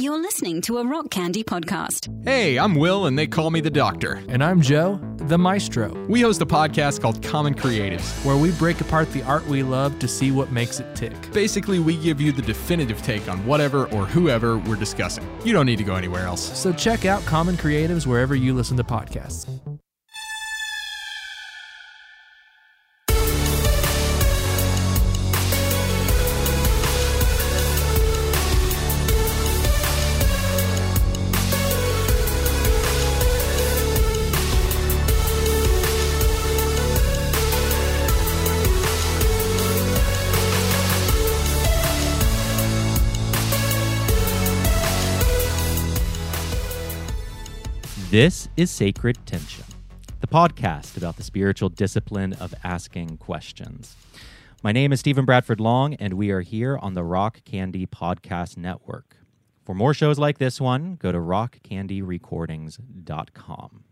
You're listening to a Rock Candy podcast. Hey, I'm Will, and they call me the Doctor. And I'm Joe, the Maestro, We host a podcast called Common Creatives. where we break apart the art we love to see what makes it tick. Basically, we give you the definitive take on whatever or whoever we're discussing. You don't need to go anywhere else. So check out Common Creatives wherever you listen to podcasts. This is Sacred Tension, the podcast about the spiritual discipline of asking questions. My name is Stephen Bradford Long, and we are here on the Rock Candy Podcast Network. For more shows like this one, go to rockcandyrecordings.com.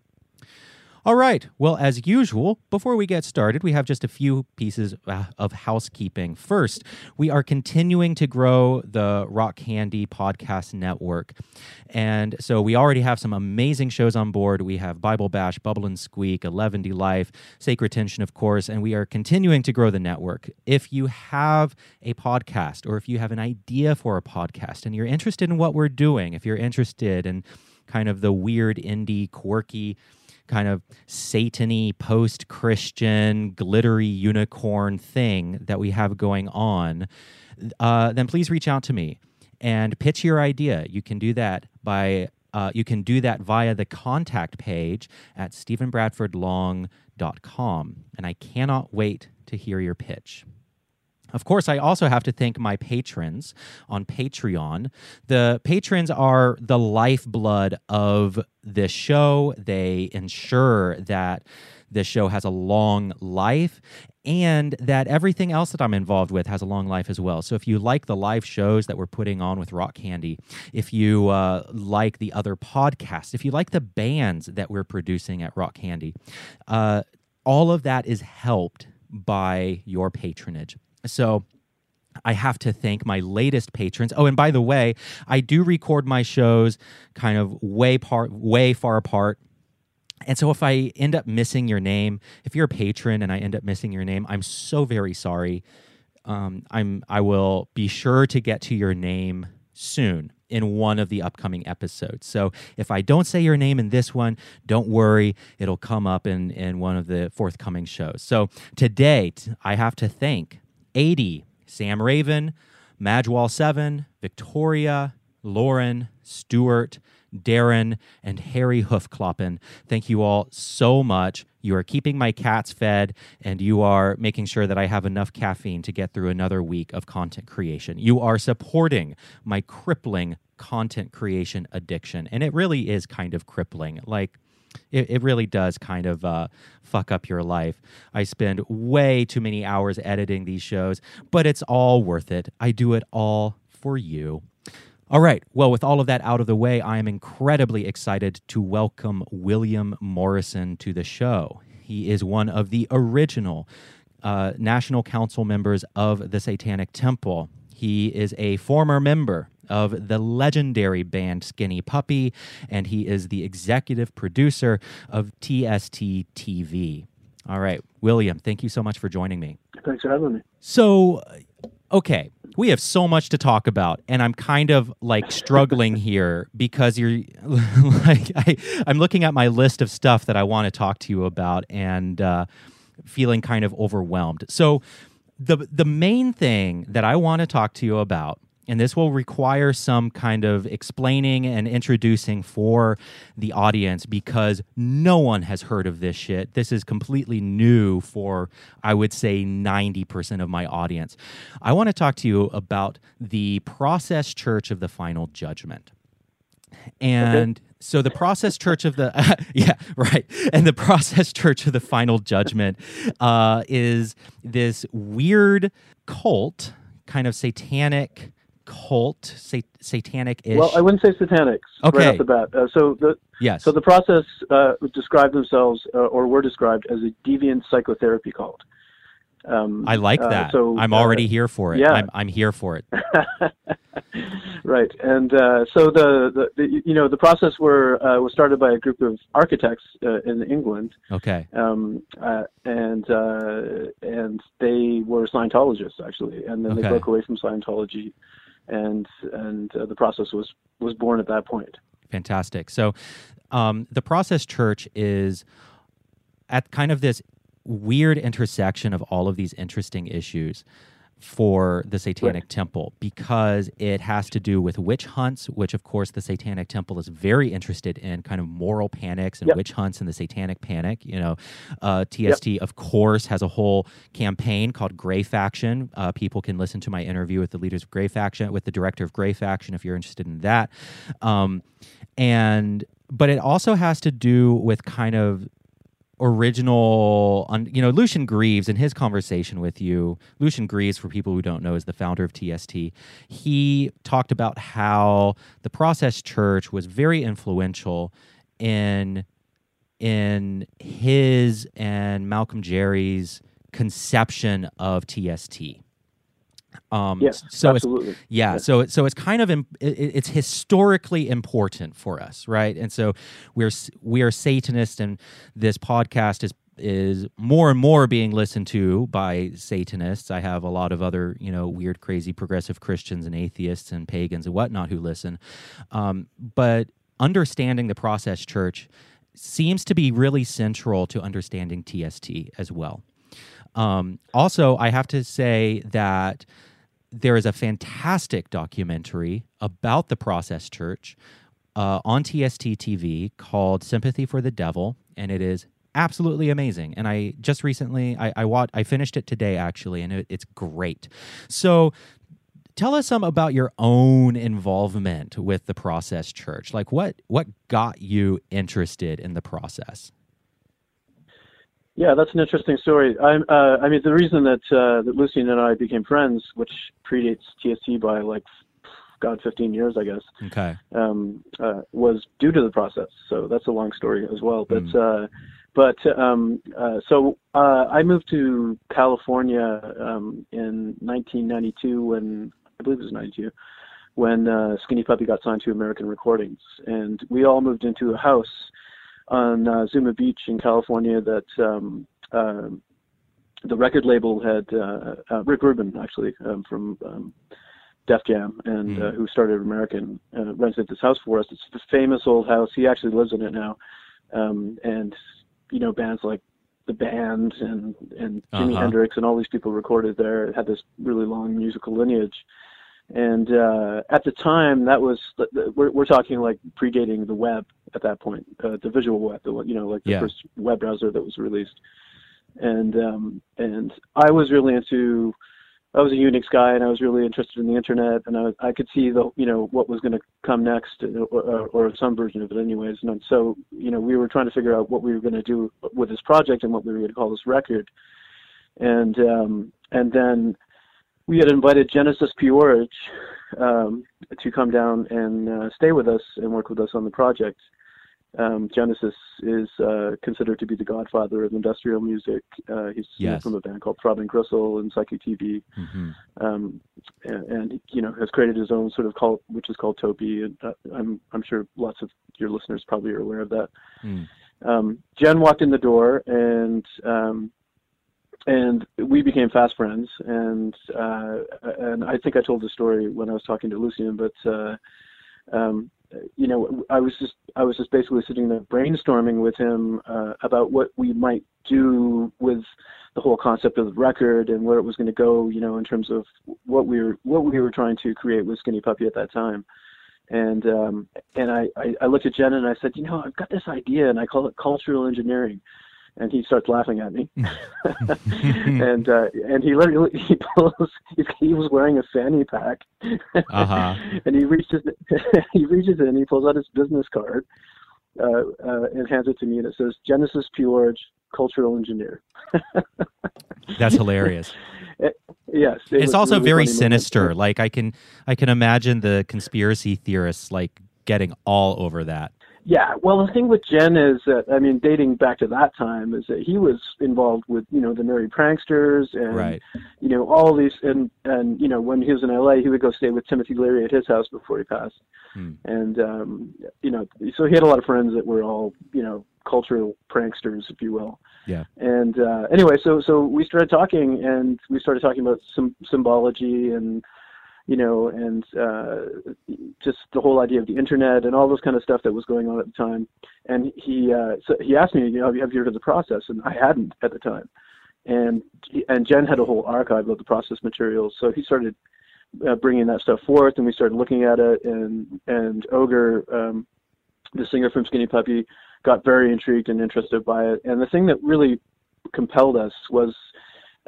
All right. Well, as usual, before we get started, we have just a few pieces uh, of housekeeping. First, we are continuing to grow the Rock Candy Podcast Network. And so we already have some amazing shows on board. We have Bible Bash, Bubble and Squeak, 11D Life, Sacred Tension, of course, and we are continuing to grow the network. If you have a podcast or if you have an idea for a podcast and you're interested in what we're doing, if you're interested in kind of the weird, indie, quirky, kind of satany post-christian glittery unicorn thing that we have going on uh, then please reach out to me and pitch your idea. You can do that by uh, you can do that via the contact page at stephenbradfordlong.com and i cannot wait to hear your pitch of course, I also have to thank my patrons on Patreon. The patrons are the lifeblood of this show. They ensure that this show has a long life and that everything else that I'm involved with has a long life as well. So if you like the live shows that we're putting on with Rock Candy, if you uh, like the other podcasts, if you like the bands that we're producing at Rock Candy, uh, all of that is helped by your patronage. So I have to thank my latest patrons. Oh, and by the way, I do record my shows kind of way part way far apart. And so if I end up missing your name, if you're a patron and I end up missing your name, I'm so very sorry. Um, I'm I will be sure to get to your name soon in one of the upcoming episodes. So if I don't say your name in this one, don't worry, it'll come up in in one of the forthcoming shows. So today I have to thank 80, Sam Raven, Madwall7, Victoria, Lauren, Stuart, Darren, and Harry Hoofkloppen. Thank you all so much. You are keeping my cats fed, and you are making sure that I have enough caffeine to get through another week of content creation. You are supporting my crippling content creation addiction, and it really is kind of crippling. Like, it, it really does kind of uh, fuck up your life. I spend way too many hours editing these shows, but it's all worth it. I do it all for you. All right. Well, with all of that out of the way, I am incredibly excited to welcome William Morrison to the show. He is one of the original uh, National Council members of the Satanic Temple. He is a former member of the legendary band Skinny Puppy, and he is the executive producer of TST TV. All right, William, thank you so much for joining me. Thanks for having me. So, okay, we have so much to talk about, and I'm kind of like struggling here because you're like I, I'm looking at my list of stuff that I want to talk to you about and uh, feeling kind of overwhelmed. So, the the main thing that I want to talk to you about and this will require some kind of explaining and introducing for the audience because no one has heard of this shit. This is completely new for, I would say, 90% of my audience. I want to talk to you about the Process Church of the Final Judgment. And so the process church of the yeah right and the process church of the final judgment uh, is this weird cult kind of satanic cult, sat- satanic ish. Well, I wouldn't say satanic Okay. right off the bat. Uh, so the yes. so the process uh, described themselves uh, or were described as a deviant psychotherapy cult. Um, I like uh, that. so I'm uh, already here for it. yeah. I'm, I'm here for it. right, and uh, so the, the, the you know the process were uh, was started by a group of architects uh, in England, Okay. um, uh, and uh, and they were Scientologists actually, and then Okay. they broke away from Scientology, and and uh, the process was was born at that point. Fantastic. So, um, the Process Church is at kind of this weird intersection of all of these interesting issues for the Satanic Temple because it has to do with witch hunts, which, of course, the Satanic Temple is very interested in kind of moral panics and Yep. witch hunts and the Satanic Panic. You know, uh, TST, of course, has a whole campaign called Gray Faction. Uh, people can listen to my interview with the leaders of Gray Faction, with the director of Gray Faction, if you're interested in that. Um, and but it also has to do with kind of original you know lucian greaves in his conversation with you lucian greaves for people who don't know is the founder of tst he talked about how the process church was very influential in in his and malcolm jarry's conception of tst um Yes, so it's absolutely. yeah, Yeah. so so it's kind of it, it's historically important for us, right? And so we're we are Satanists, and this podcast is is more and more being listened to by Satanists. I have a lot of other you know weird, crazy, progressive Christians and atheists and pagans and whatnot who listen, um, but understanding the process church seems to be really central to understanding TST as well. Um, also, I have to say that there is a fantastic documentary about the Process Church uh, on TST TV called Sympathy for the Devil, and it is absolutely amazing. And I just recently I I, watched, I finished it today actually, and it, it's great. So. Tell us some about your own involvement with the Process Church. Like what what got you interested in the process? Yeah, that's an interesting story. I'm, uh, I mean, the reason that uh, that Lucian and I became friends, which predates TST by like, God, 15 years, I guess, Okay. um, uh, was due to the process. So that's a long story as well. But Mm. uh, but um, uh, so uh, I moved to California um, in 1992 when I believe it was 92 when uh, Skinny Puppy got signed to American Recordings, and we all moved into a house on uh, Zuma Beach in California that um, um the record label had uh, uh, Rick Rubin actually um, from um, Def Jam and uh, Mm. who started American uh, rented this house for us. It's a famous old house. He actually lives in it now, um, and you know bands like the band and and Jimi Uh-huh. Hendrix and all these people recorded there. It had this really long musical lineage. And uh, at the time, that was we're, we're talking like predating the web at that point, uh, the visual web, the you know, like the Yeah. first web browser that was released. And um, and I was really into, I was a Unix guy, and I was really interested in the internet, and I, I could see the you know what was going to come next, or, or, or some version of it, anyways. And so you know we were trying to figure out what we were going to do with this project and what we were going to call this record. And um, and then we had invited Genesis P-Orridge um, to come down and uh, stay with us and work with us on the project. Um, Genesis is uh, considered to be the godfather of industrial music. Uh, he's Yes. from a band called Throbbing Gristle and Psychic TV, hmm um, and, and you know has created his own sort of cult, which is called TOPY. And uh, I'm I'm sure lots of your listeners probably are aware of that Mm. um, Jen walked in the door and um, and we became fast friends and uh, and I think I told the story when I was talking to Lucian but uh, um, you know I was just I was just basically sitting there brainstorming with him uh, about what we might do with the whole concept of the record and where it was going to go you know in terms of what we were what we were trying to create with Skinny Puppy at that time and um, and I, I, I looked at Jen and I said, you know, I've got this idea and I call it cultural engineering. And he starts laughing at me, and uh, and he literally he pulls he was wearing a fanny pack, Uh-huh. and he reaches he reaches in he pulls out his business card, uh, uh, and hands it to me and it says Genesis P-Orridge cultural engineer. That's hilarious. Yes, it it's also really very funny moment. sinister. Like I can I can imagine the conspiracy theorists like getting all over that. Yeah, well, the thing with Jen is that I mean, dating back to that time, is that he was involved with you know the Merry Pranksters and Right. you know all these and and you know when he was in L.A., he would go stay with Timothy Leary at his house before he passed, Hmm. and um, you know so he had a lot of friends that were all you know cultural pranksters, if you will. Yeah. And uh, anyway, so so we started talking, and we started talking about some symbology and you know, and uh, just the whole idea of the internet and all those kind of stuff that was going on at the time. And he uh, so he asked me, you know, have you heard of the process? And I hadn't at the time. And and Jen had a whole archive of the process materials, so he started uh, bringing that stuff forth, and we started looking at it. And and Ogre, um, the singer from Skinny Puppy, got very intrigued and interested by it. And the thing that really compelled us was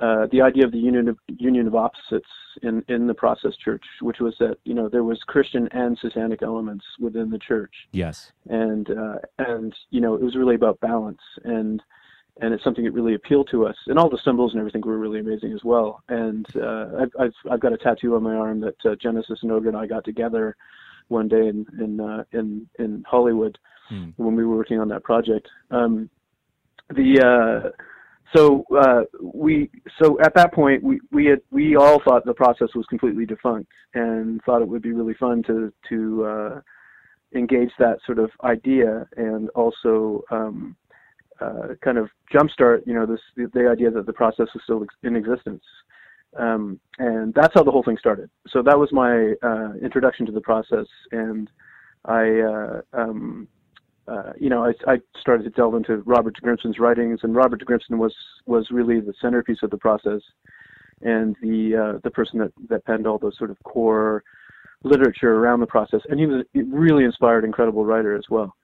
uh, the idea of the union of union of opposites in in the process church, which was that you know there was Christian and satanic elements within the church, Yes. and uh, and you know it was really about balance, and and it's something that really appealed to us, and all the symbols and everything were really amazing as well. And uh, I've, I've I've got a tattoo on my arm that uh, Genesis and Ogre and I got together one day in in uh, in in Hollywood Hmm. when we were working on that project. Um, the uh, so uh, we so at that point we we had we all thought the process was completely defunct and thought it would be really fun to to uh, engage that sort of idea and also um, uh, kind of jumpstart you know this the, idea that the process was still in existence. Um, and that's how the whole thing started. So that was my uh, introduction to the process, and I, uh, um, uh, you know, I, I started to delve into Robert de Grimston's writings, and Robert de Grimston was was really the centerpiece of the process, and the uh, the person that that penned all those sort of core literature around the process, and he was a really inspired, incredible writer as well.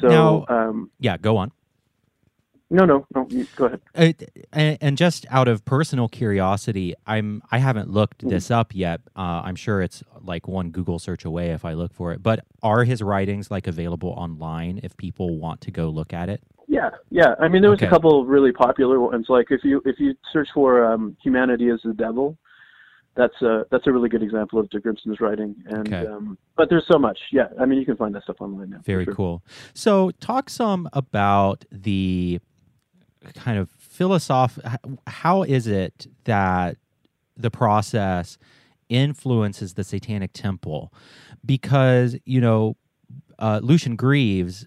So, Now- um, Yeah. Go on. No, no, no, go ahead. Uh, and, just out of personal curiosity, I'm I haven't looked this up yet. Uh, I'm sure it's like one Google search away if I look for it. But are his writings like available online if people want to go look at it? Yeah, yeah. I mean, there was Okay. a couple of really popular ones. Like if you if you search for um, "Humanity is the Devil," that's a that's a really good example of De Grimston's writing. And Okay. um, but there's so much. Yeah, I mean, you can find that stuff online now. Very sure. cool. So, talk some about the kind of philosoph. How is it that the process influences the Satanic Temple? Because you know, uh, Lucian Greaves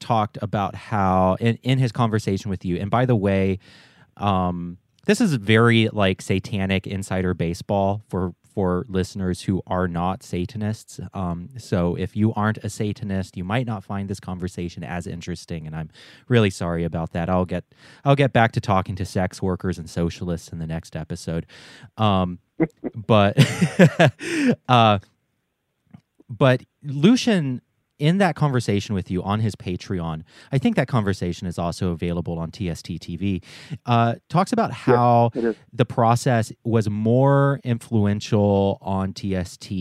talked about how in, in his conversation with you. And by the way, um, this is very like satanic insider baseball for for listeners who are not Satanists. Um, so if you aren't a Satanist, you might not find this conversation as interesting, and I'm really sorry about that. I'll get I'll get back to talking to sex workers and socialists in the next episode. Um, but uh, but Lucian in that conversation with you on his Patreon, I think that conversation is also available on TST TV. Uh, talks about how is. the process was more influential on TST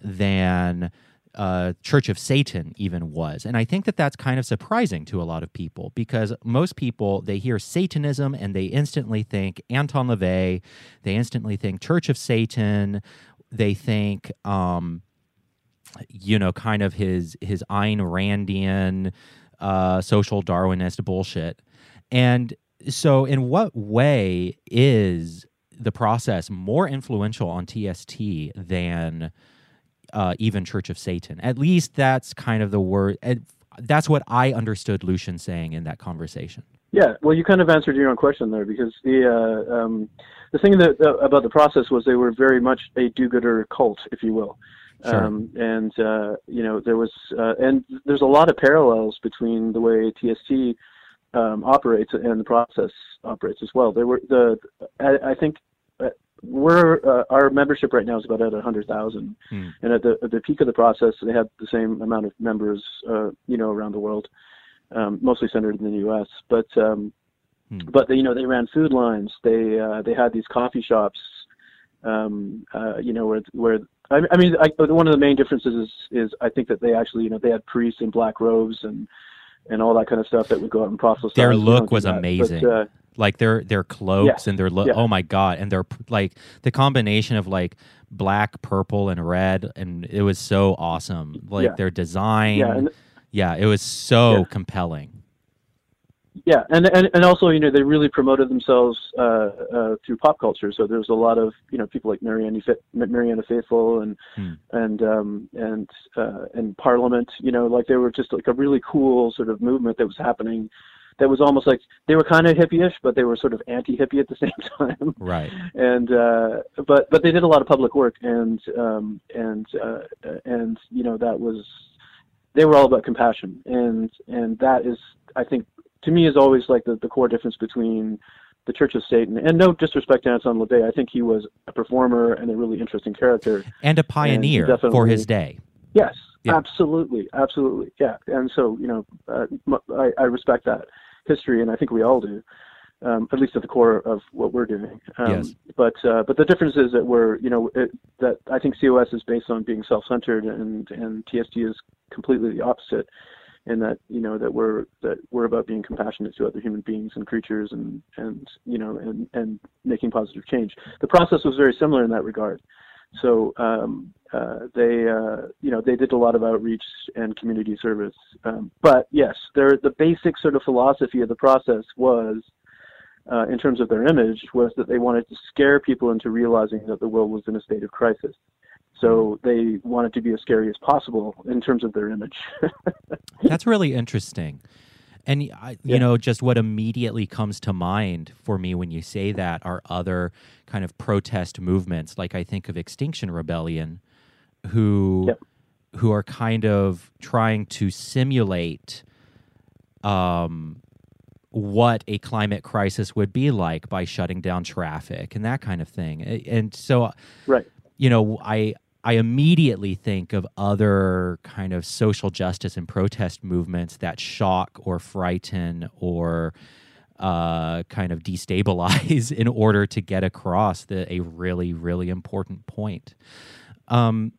than uh, Church of Satan even was, and I think that that's kind of surprising to a lot of people because most people they hear Satanism and they instantly think Anton LaVey, they instantly think Church of Satan, they think. Um, you know, kind of his his Ayn Randian uh, social Darwinist bullshit. And so, in what way is the process more influential on TST than uh, even Church of Satan? At least that's kind of the word. That's what I understood Lucian saying in that conversation. Yeah, well, you kind of answered your own question there because the uh, um, the thing that uh, about the process was they were very much a do-gooder cult, if you will. Sure. Um, and uh, you know there was uh, and there's a lot of parallels between the way TST um, operates and the process operates as well. There were the I, I think uh, we're uh, our membership right now is about at a hundred thousand, Hmm. and at the at the peak of the process they had the same amount of members uh, you know around the world, um, mostly centered in the U.S. But um, Hmm. but they, you know they ran food lines. They uh, they had these coffee shops um, uh, you know, where where I, I mean, I, one of the main differences is is I think that they actually, you know, they had priests in black robes and and all that kind of stuff that would go out and proselytize. Their look was that. But, amazing. uh, like their their cloaks and their lo- yeah. oh my god and their like the combination of like black purple and red and it was so awesome like Yeah. their design yeah, and Yeah, it was so Yeah. compelling. Yeah, and, and and also you know they really promoted themselves uh, uh, through pop culture. So there's a lot of you know people like Marianne, Marianne Faithfull and Hmm. and um, and uh, and Parliament. You know, like they were just like a really cool sort of movement that was happening. That was almost like they were kind of hippie-ish, but they were sort of anti-hippie at the same time. Right. and uh, but but they did a lot of public work, and um, and uh, and you know that was they were all about compassion, and and that is I think to me is always like the, the core difference between the Church of Satan and no disrespect to Anton LaVey, I think he was a performer and a really interesting character. And a pioneer for his day. Yes, Yeah. absolutely, absolutely, yeah. And so you know, uh, I, I respect that history, and I think we all do, um, at least at the core of what we're doing. Um, Yes. But uh, but the difference is that we're you know it, that I think COS is based on being self-centered, and and TSD is completely the opposite. In that you know that we're that we're about being compassionate to other human beings and creatures, and and you know and and making positive change. The process was very similar in that regard. So um, uh, they, uh, you know, they did a lot of outreach and community service. Um, but yes, their the basic sort of philosophy of the process was, uh, in terms of their image, was that they wanted to scare people into realizing that the world was in a state of crisis. So they want it to be as scary as possible in terms of their image. That's really interesting. And I, you Yeah. know, just what immediately comes to mind for me when you say that are other kind of protest movements, like I think of Extinction Rebellion, who Yep. who are kind of trying to simulate um, what a climate crisis would be like by shutting down traffic and that kind of thing. And so, right. you know, I I immediately think of other kind of social justice and protest movements that shock or frighten or uh, kind of destabilize in order to get across the a really really important point. Um,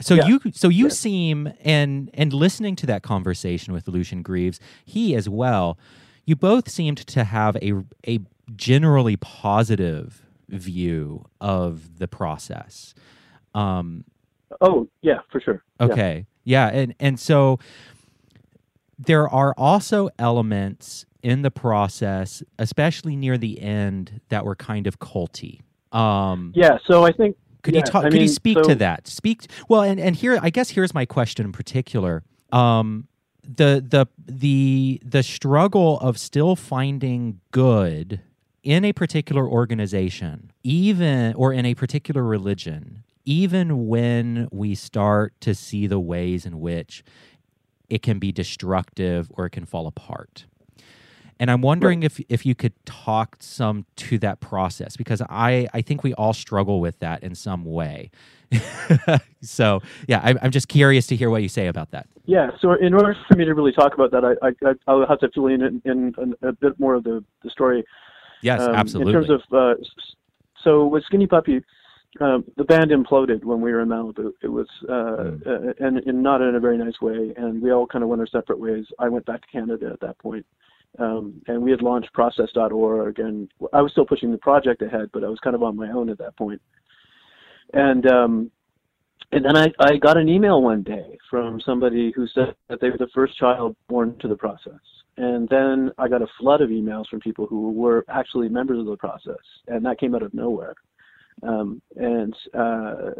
so Yeah. you so you Yeah. seem and and listening to that conversation with Lucian Greaves, he as well, you both seemed to have a a generally positive view of the process. Um, Oh yeah, for sure. Okay, yeah, and and so there are also elements in the process, especially near the end, that were kind of culty. Um, Yeah. So I think could yeah, you talk? I could you speak so- to that? Speak well, and and here, I guess here's my question in particular. Um, the the the the struggle of still finding good in a particular organization, even or in a particular religion, even when we start to see the ways in which it can be destructive or it can fall apart. And I'm wondering if if you could talk some to that process because I I think we all struggle with that in some way. so yeah, I, I'm just curious to hear what you say about that. Yeah, so in order for me to really talk about that, I, I I'll have to fill in, in, in a bit more of the, the story. Yes, um, absolutely. In terms of, uh, so with Skinny Puppy, um, the band imploded when we were in Malibu. It was, uh, Hmm. uh, and, and not in a very nice way, and we all kind of went our separate ways. I went back to Canada at that point, um, and we had launched Process.org, and I was still pushing the project ahead, but I was kind of on my own at that point. And um, and then I, I got an email one day from somebody who said that they were the first child born to the process. And then I got a flood of emails from people who were actually members of the process, and that came out of nowhere. Um, and uh,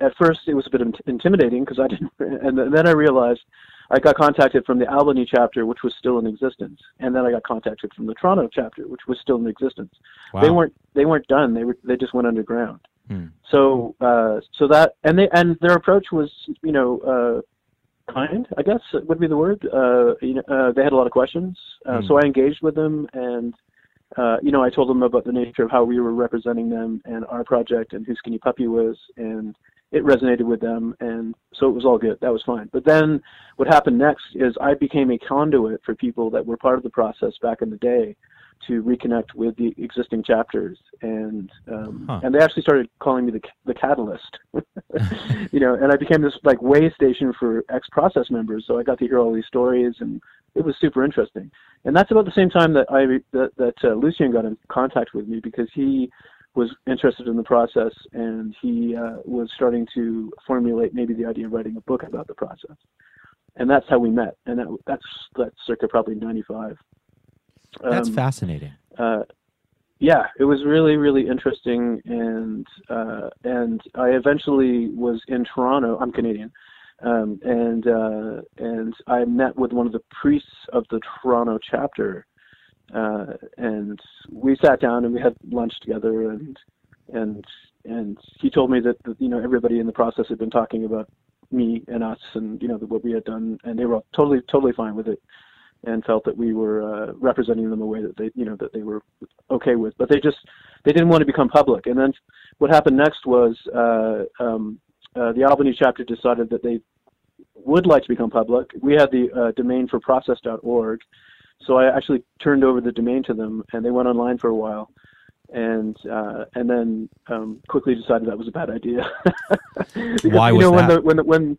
at first, it was a bit intimidating because I didn't. And then I realized I got contacted from the Albany chapter, which was still in existence, and then I got contacted from the Toronto chapter, which was still in existence. wow. They weren't. They weren't done. They were. They just went underground. Hmm. So, uh, so that and they and their approach was, you know, uh, kind. I guess would be the word. Uh, you know, uh, they had a lot of questions, uh, Hmm. so I engaged with them, and uh, you know, I told them about the nature of how we were representing them and our project and who Skinny Puppy was, and it resonated with them, and so it was all good. That was fine. But then, what happened next is I became a conduit for people that were part of the process back in the day to reconnect with the existing chapters and um, Huh. and they actually started calling me the the catalyst you know and i became this like way station for ex process members so i got to hear all these stories and it was super interesting and that's about the same time that i that, that uh, lucian got in contact with me because he was interested in the process and he uh, was starting to formulate maybe the idea of writing a book about the process and that's how we met. And that, that's that's circa probably '95. That's Um, fascinating. uh, yeah, it was really really interesting, and uh, and I eventually was in Toronto. I'm Canadian, um, and uh, and I met with one of the priests of the Toronto chapter, uh, and we sat down and we had lunch together, and and and he told me that, you know everybody in the process had been talking about me and us and you know what we had done, and they were totally totally fine with it and felt that we were uh, representing them a way that they you know that they were okay with. But they just they didn't want to become public. And then what happened next was uh, um, uh, the Albany chapter decided that they would like to become public we had the uh, domain for process.org so I actually turned over the domain to them and they went online for a while and uh, and then um, quickly decided that was a bad idea. Because, Why you was know, when the when the, when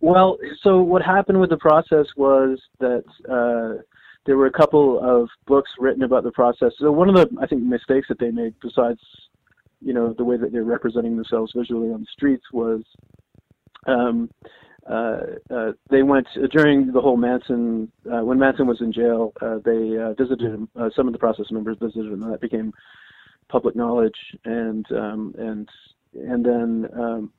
well, so what happened with the process was that uh, there were a couple of books written about the process. So one of the I think mistakes that they made, besides you know the way that they're representing themselves visually on the streets, was um, uh, uh, they went during the whole Manson uh, when Manson was in jail. Uh, they uh, visited him. Uh, some of the process members visited him, and that became public knowledge. And um, and and then um,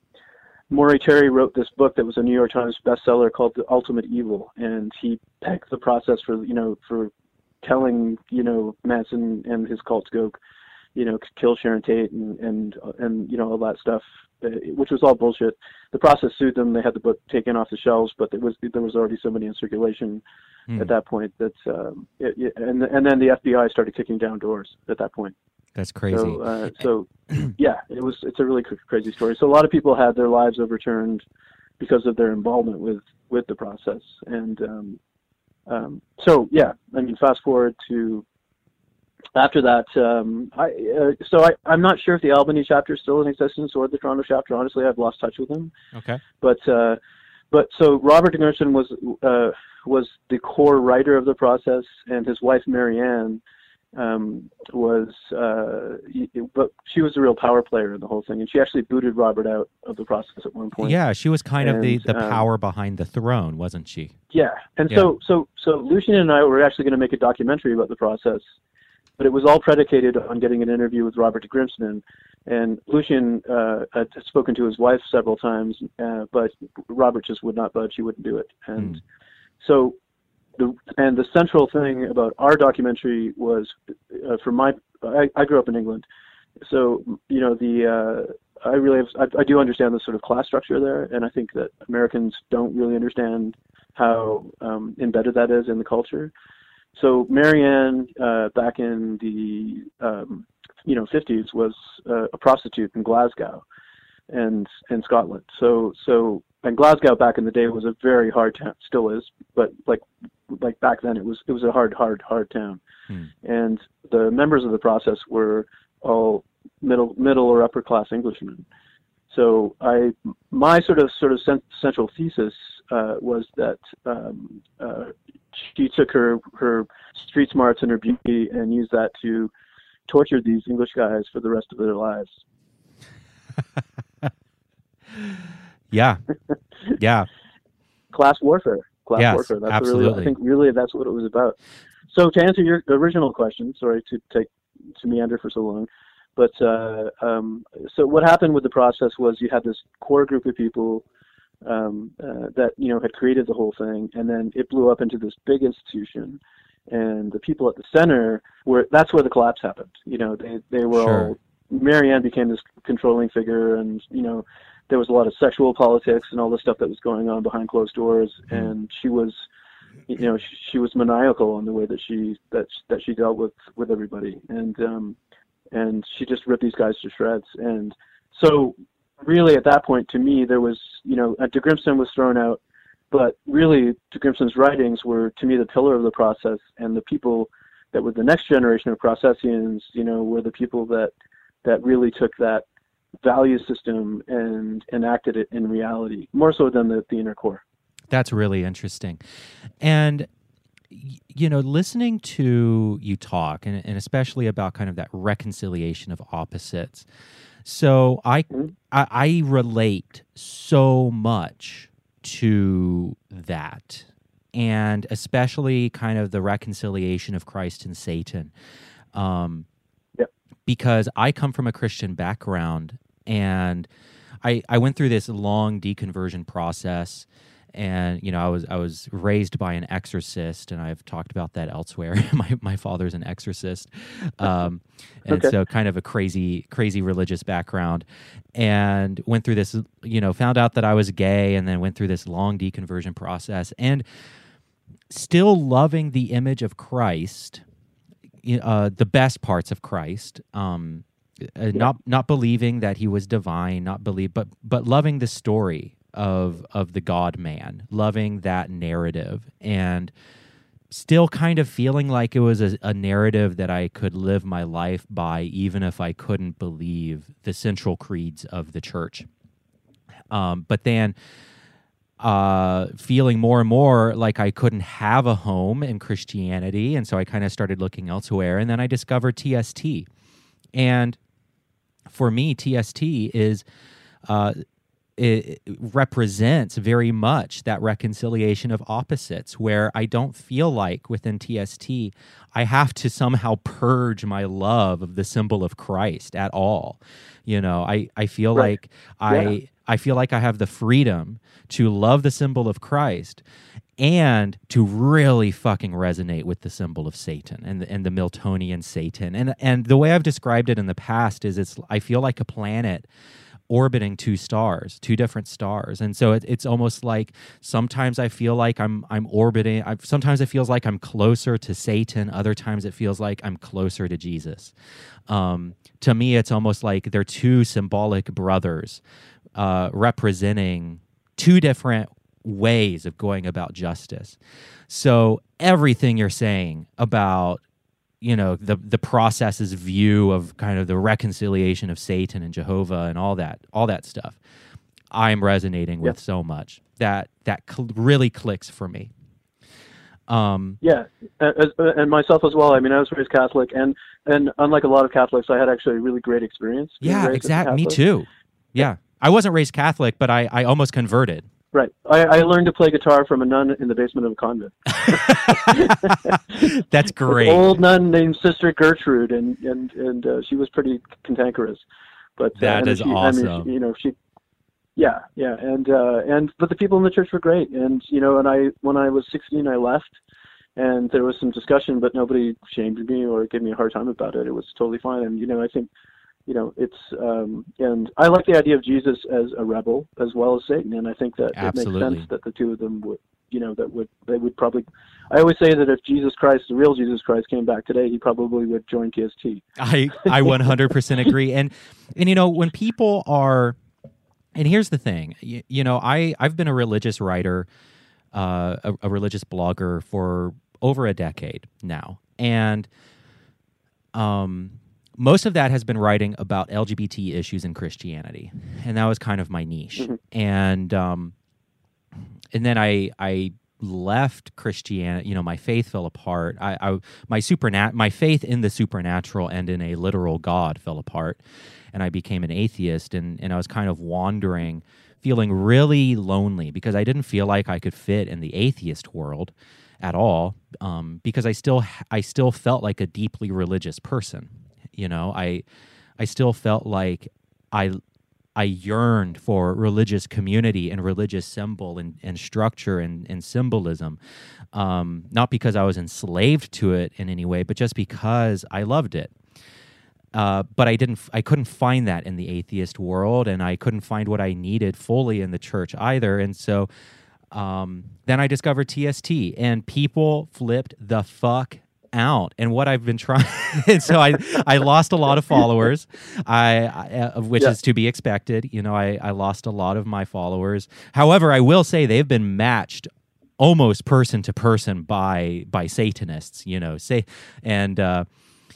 Maury Terry wrote this book that was a New York Times bestseller called The Ultimate Evil, and he pegged the process for you know for telling you know Manson and his cult to go you know kill Sharon Tate and and and you know all that stuff, uh, which was all bullshit. The process sued them. They had the book taken off the shelves, but there was there was already so many in circulation Hmm. at that point that um, it, and and then the FBI started kicking down doors at that point. That's crazy. So, uh, so yeah, it was. It's a really crazy story. So a lot of people had their lives overturned because of their involvement with with the process. And um, um, so yeah, I mean, fast forward to after that. Um, I uh, so I, I'm not sure if the Albany chapter is still in existence or the Toronto chapter. Honestly, I've lost touch with them. okay. But uh, but so Robert Dickerson was uh, was the core writer of the process, and his wife Marianne um, was uh, but she was a real power player in the whole thing, and she actually booted Robert out of the process at one point. Yeah, she was kind of the, the um, power behind the throne, wasn't she? Yeah, and so so so Lucian and I were actually going to make a documentary about the process, but it was all predicated on getting an interview with Robert de Grimston. And Lucian uh, had spoken to his wife several times, uh, but Robert just would not budge. He wouldn't do it. And Hmm. so, the and the central thing about our documentary was, uh, for my, I, I grew up in England, so you know the. Uh, I really have, I, I do understand the sort of class structure there, and I think that Americans don't really understand how um, embedded that is in the culture. So Marianne, uh, back in the um, you know 50s, was uh, a prostitute in Glasgow, and in Scotland. So so and Glasgow back in the day was a very hard town, still is, but like like back then it was it was a hard hard hard town, Hmm. and the members of the process were all middle middle or upper class Englishmen. So I my sort of sort of cent- central thesis uh, was that um, uh, she took her her street smarts and her beauty and used that to torture these English guys for the rest of their lives. Yeah. yeah. Class warfare. Class Yes, warfare. That's absolutely. really I think really that's what it was about. So to answer your original question, sorry to take to meander for so long, but uh, um, so what happened with the process was you had this core group of people um, uh, that you know had created the whole thing, and then it blew up into this big institution, and the people at the center were that's where the collapse happened. You know, they they were Sure. all Marianne became this controlling figure, and you know there was a lot of sexual politics and all the stuff that was going on behind closed doors, and she was you know she, she was maniacal in the way that she that that she dealt with with everybody and um and she just ripped these guys to shreds and so really at that point to me there was you know uh, de Grimston was thrown out but really de Grimston's writings were to me the pillar of the process and the people that were the next generation of processians you know were the people that that really took that value system and enacted it in reality more so than the, the inner core That's really interesting. And, you know, listening to you talk, and, and especially about kind of that reconciliation of opposites. So I, Mhm. I, I relate so much to that and especially kind of the reconciliation of Christ and Satan. Um, Yep. Because I come from a Christian background and I, I went through this long deconversion process and you know I was I was raised by an exorcist and I've talked about that elsewhere. My my father's an exorcist. Um, and Okay. so kind of a crazy crazy religious background. And went through this you know found out that I was gay and then went through this long deconversion process. And still loving the image of Christ uh, the best parts of Christ um, uh, not not believing that he was divine not believe but but loving the story of of the God man loving that narrative and still kind of feeling like it was a, a narrative that I could live my life by, even if I couldn't believe the central creeds of the church. Um, but then uh, feeling more and more like I couldn't have a home in Christianity. And so I kind of started looking elsewhere. And then I discovered TST. And for me, TST is. Uh, it represents very much that reconciliation of opposites where I don't feel like within TST I have to somehow purge my love of the symbol of Christ at all. You know, I, I feel Right. like I Yeah. I feel like I have the freedom to love the symbol of Christ and to really fucking resonate with the symbol of Satan and the, and the Miltonian Satan. And and the way I've described it in the past is it's I feel like a planet orbiting two stars, two different stars, and so it, it's almost like sometimes I feel like I'm I'm orbiting. I, sometimes it feels like I'm closer to Satan. Other times it feels like I'm closer to Jesus. Um, to me, it's almost like they're two symbolic brothers uh, representing two different ways of going about justice. So everything you're saying about you know the the process's view of kind of the reconciliation of Satan and Jehovah and all that all that stuff I'm resonating with Yeah. so much that that cl- really clicks for me. Um Yeah, as, and myself as well. I mean, I was raised Catholic, and and unlike a lot of Catholics, I had actually a really great experience. yeah, exactly. Me too. Yeah. I wasn't raised Catholic, but I I almost converted. Right. I, I learned to play guitar from a nun in the basement of a convent. That's An great. old nun named Sister Gertrude, and and and uh, she was pretty cantankerous. But uh, That is she, I mean, awesome. she, you know, she. Yeah, yeah, and uh, and but the people in the church were great, and you know, and I when I was 16, I left, and there was some discussion, but nobody shamed me or gave me a hard time about it. It was totally fine, and you know, I think, you know, it's um, and I like the idea of Jesus as a rebel as well as Satan, and I think that it makes sense that the two of them would, you know, that would they would probably. I always say that if Jesus Christ, the real Jesus Christ, came back today, he probably would join TST. I I 100% agree. And and you know when people are, and here's the thing, you, you know I I've been a religious writer, uh, a, a religious blogger for over a decade now, and um. Most of that has been writing about LGBT issues in Christianity, and that was kind of my niche. Mhm. And um, and then I I left Christianity. You know, my faith fell apart. I, I my supernat my faith in the supernatural and in a literal God fell apart, and I became an atheist. And and I was kind of wandering, feeling really lonely because I didn't feel like I could fit in the atheist world at all. Um, because I still I still felt like a deeply religious person. You know, I I still felt like I I yearned for religious community and religious symbol and, and structure and, and symbolism. Um, not because I was enslaved to it in any way, but just because I loved it. Uh, but I didn't. I couldn't find that in the atheist world, and I couldn't find what I needed fully in the church either. And so, um, then I discovered TST, and people flipped the fuck out. And what I've been trying, so I I lost a lot of followers, I, I uh, which Yeah. is to be expected. You know, I I lost a lot of my followers. However, I will say they've been matched almost person to person by by Satanists. You know, say and. uh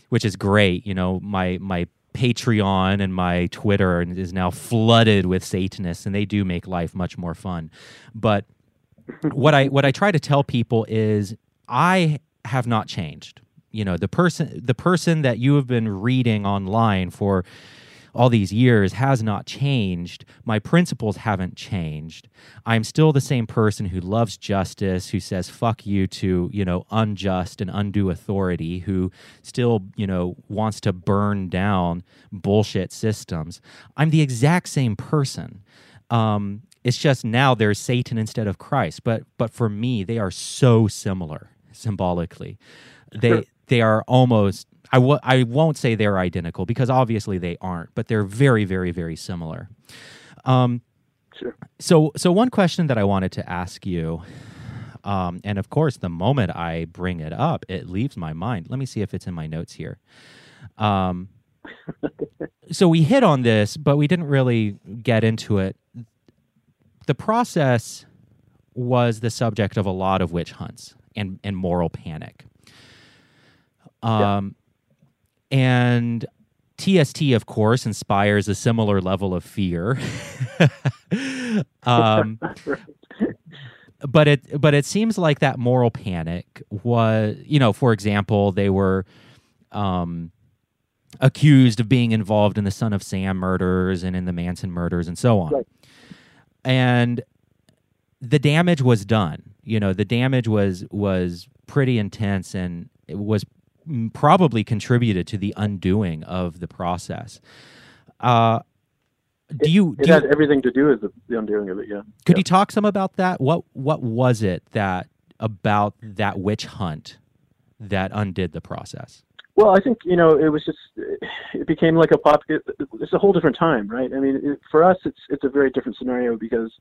which is great. You know, my my Patreon and my Twitter is now flooded with Satanists, and they do make life much more fun. But what I what I try to tell people is I have not changed. You know, the person the person that you have been reading online for all these years has not changed. My principles haven't changed. I'm still the same person who loves justice, who says fuck you to, you know, unjust and undue authority, who still, you know, wants to burn down bullshit systems. I'm the exact same person. Um, it's just now there's Satan instead of Christ. But but for me, they are so similar symbolically. They Sure. they are almost I w- I won't say they're identical because obviously they aren't, but they're very very very similar. Um, Sure. so so one question that I wanted to ask you, um, and of course the moment I bring it up, it leaves my mind. Let me see if it's in my notes here. Um, so we hit on this, but we didn't really get into it. The process was the subject of a lot of witch hunts and, and moral panic. Um, And TST, of course, inspires a similar level of fear. um, but it but it seems like that moral panic was you know for example they were um accused of being involved in the son of sam murders and in the manson murders and so on Right. and the damage was done you know the damage was was pretty intense and it was probably contributed to the undoing of the process uh do you It do you, everything to do with the, the undoing of it. Yeah. could Yeah. you talk some about that? What what was it that about that witch hunt that undid the process? Well, I think you know it was just it became like a pop. It, it's a whole different time, right? I mean, it, for us, it's it's a very different scenario because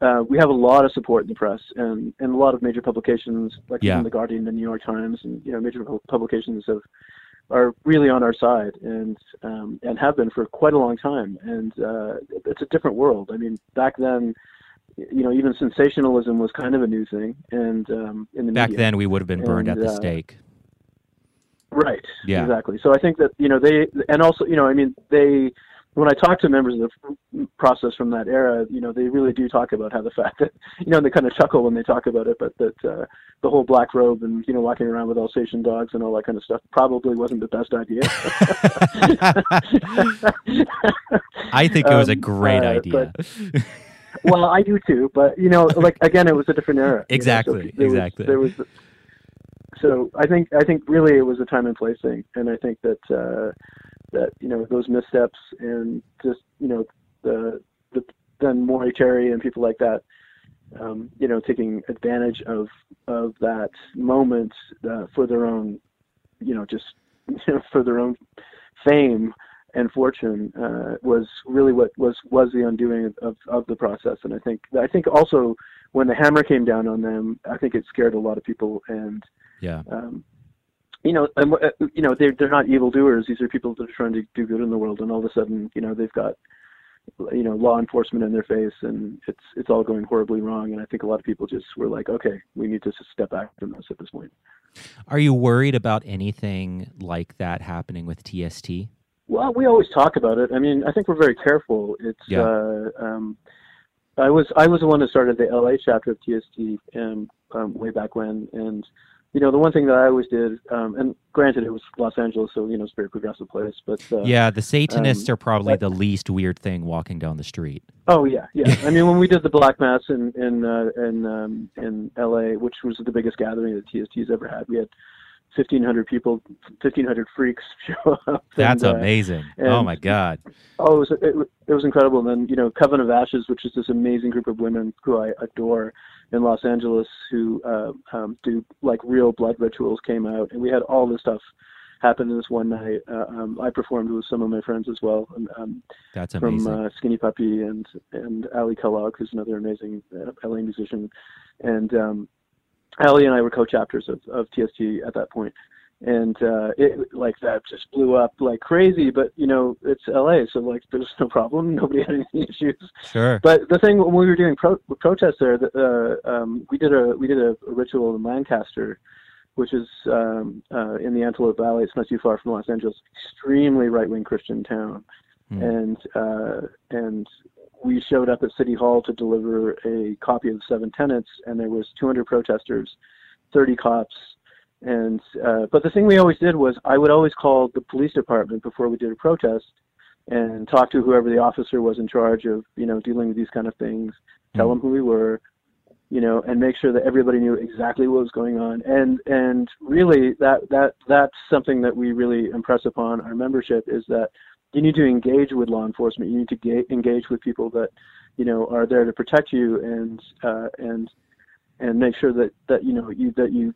uh, we have a lot of support in the press and and a lot of major publications like Yeah. the Guardian, the New York Times, and you know major publications have are really on our side and um, and have been for quite a long time. And uh, it's a different world. I mean, back then. You know, even sensationalism was kind of a new thing, and um, in the Back media. then, we would have been burned And, at the uh, stake. Right. Yeah. Exactly. So I think that you know they and also you know I mean they when I talk to members of the process from that era, you know they really do talk about how the fact that you know and they kind of chuckle when they talk about it, but that uh, the whole black robe and you know walking around with Alsatian dogs and all that kind of stuff probably wasn't the best idea. I think it was a Um, great uh, idea. well, I do too, but you know, like again, it was a different era. you know, so Exactly, was- exactly. there was, so I think I think really it was a time and place thing, and I think that uh, that you know those missteps and just you know the the then Maury Terry and people like that, um, you know, taking advantage of of that moment uh, for their own, you know, just you know, for their own fame and fortune uh, was really what was was the undoing of, of the process. And I think I think also when the hammer came down on them, I think it scared a lot of people. And yeah, um, you know, and, uh, you know, they're they're not evildoers. These are people that are trying to do good in the world. And all of a sudden, you know, they've got you know law enforcement in their face, and it's it's all going horribly wrong. And I think a lot of people just were like, okay, we need to step back from this at this point. are you worried about anything like that happening with TST? Well, we always talk about it. I mean, I think we're very careful. It's Yeah. uh, um, I was I was the one that started the LA chapter of TST um, um, way back when, and you know the one thing that I always did, um, and granted it was Los Angeles, so you know it's a very progressive place, but uh, yeah, the Satanists um, are probably but- the least weird thing walking down the street. Oh yeah, yeah. I mean, when we did the Black Mass in in uh, in um, in LA, which was the biggest gathering that TST's ever had, we had 1,500 people, 1,500 freaks show up. That's and, uh, amazing. oh my god. Oh, it was it, was- it was incredible. And then you know, Coven of Ashes, which is this amazing group of women who I adore in Los Angeles, who uh, um, do like real blood rituals, came out, and we had all this stuff happen in this one night. Uh, um, I performed with some of my friends as well, um, um, That's from amazing. uh, Skinny Puppy and and Ali Kellogg, who's another amazing uh, LA musician, and Ali and I were co-chapters of, of TST at that point, and uh, it like that just blew up like crazy. But you know, it's LA, so like there's no problem. Nobody had any issues. sure. But the thing when we were doing pro- protests there, the, uh, um, we did a we did a, ritual in Lancaster, which is um, uh, in the Antelope Valley. It's not too far from Los Angeles. Extremely right wing Christian town, Hmm. and uh, and we showed up at City Hall to deliver a copy of the Seven Tenets, and there was 200 protesters, 30 cops. And uh, but the thing we always did was I would always call the police department before we did a protest, and talk to whoever the officer was in charge of you know dealing with these kind of things. Tell Mhm. them who we were, you know, and make sure that everybody knew exactly what was going on. And and really that that that's something that we really impress upon our membership is that you need to engage with law enforcement. You need to ga- engage with people that you know are there to protect you and uh, and and make sure that that you know you that you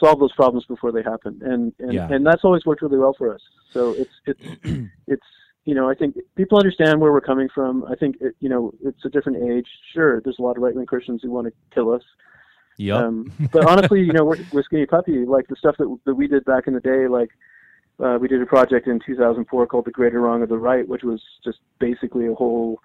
solve those problems before they happen. And and, Yeah. and that's always worked really well for us. So it's it's it's you know I think people understand where we're coming from. I think it, you know it's a different age. Sure, there's a lot of right wing Christians who want to kill us. Yep. Um, but honestly, you know, with, with Skinny Puppy, like the stuff that that we did back in the day, like uh, we did a project in 2004 called "The Greater Wrong of the Right," which was just basically a whole,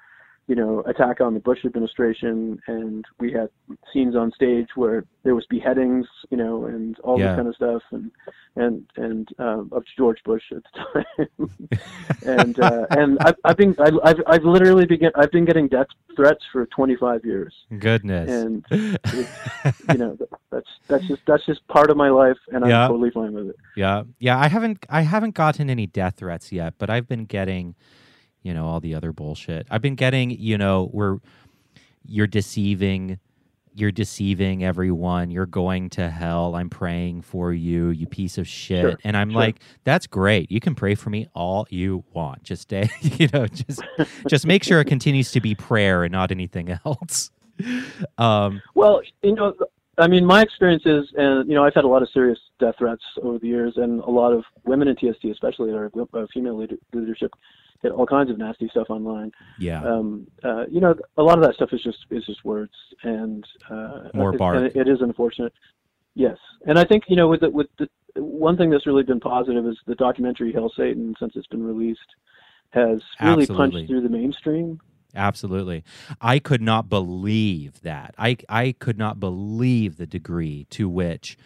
you know, attack on the Bush administration, and we had scenes on stage where there was beheadings, you know, and all Yeah. this kind of stuff, and and and um, of George Bush at the time, and uh, and I've, I've been I, I've I've literally been I've been getting death threats for 25 years Goodness. and you know that's that's just that's just part of my life and i'm totally fine with it Yeah, yeah. I haven't I haven't gotten any death threats yet, but I've been getting, you know, all the other bullshit. I've been getting, you know, we're you're deceiving, you're deceiving everyone. You're going to hell. I'm praying for you, you piece of shit. Sure, and I'm sure. like, that's great. You can pray for me all you want. Just stay, you know, just just make sure it continues to be prayer and not anything else. Um, well you know i mean my experience is and you know i've had a lot of serious death threats over the years and a lot of women in tst especially uh, female leader, leadership get all kinds of nasty stuff online. Yeah, um uh you know a lot of that stuff is just is just words and uh More it- bark. and it, is unfortunate. Yes. And i think you know with the with the one thing that's really been positive is the documentary hail satan since it's been released has really Absolutely. punched through the mainstream Absolutely. I could not believe that. I I could not believe the degree to which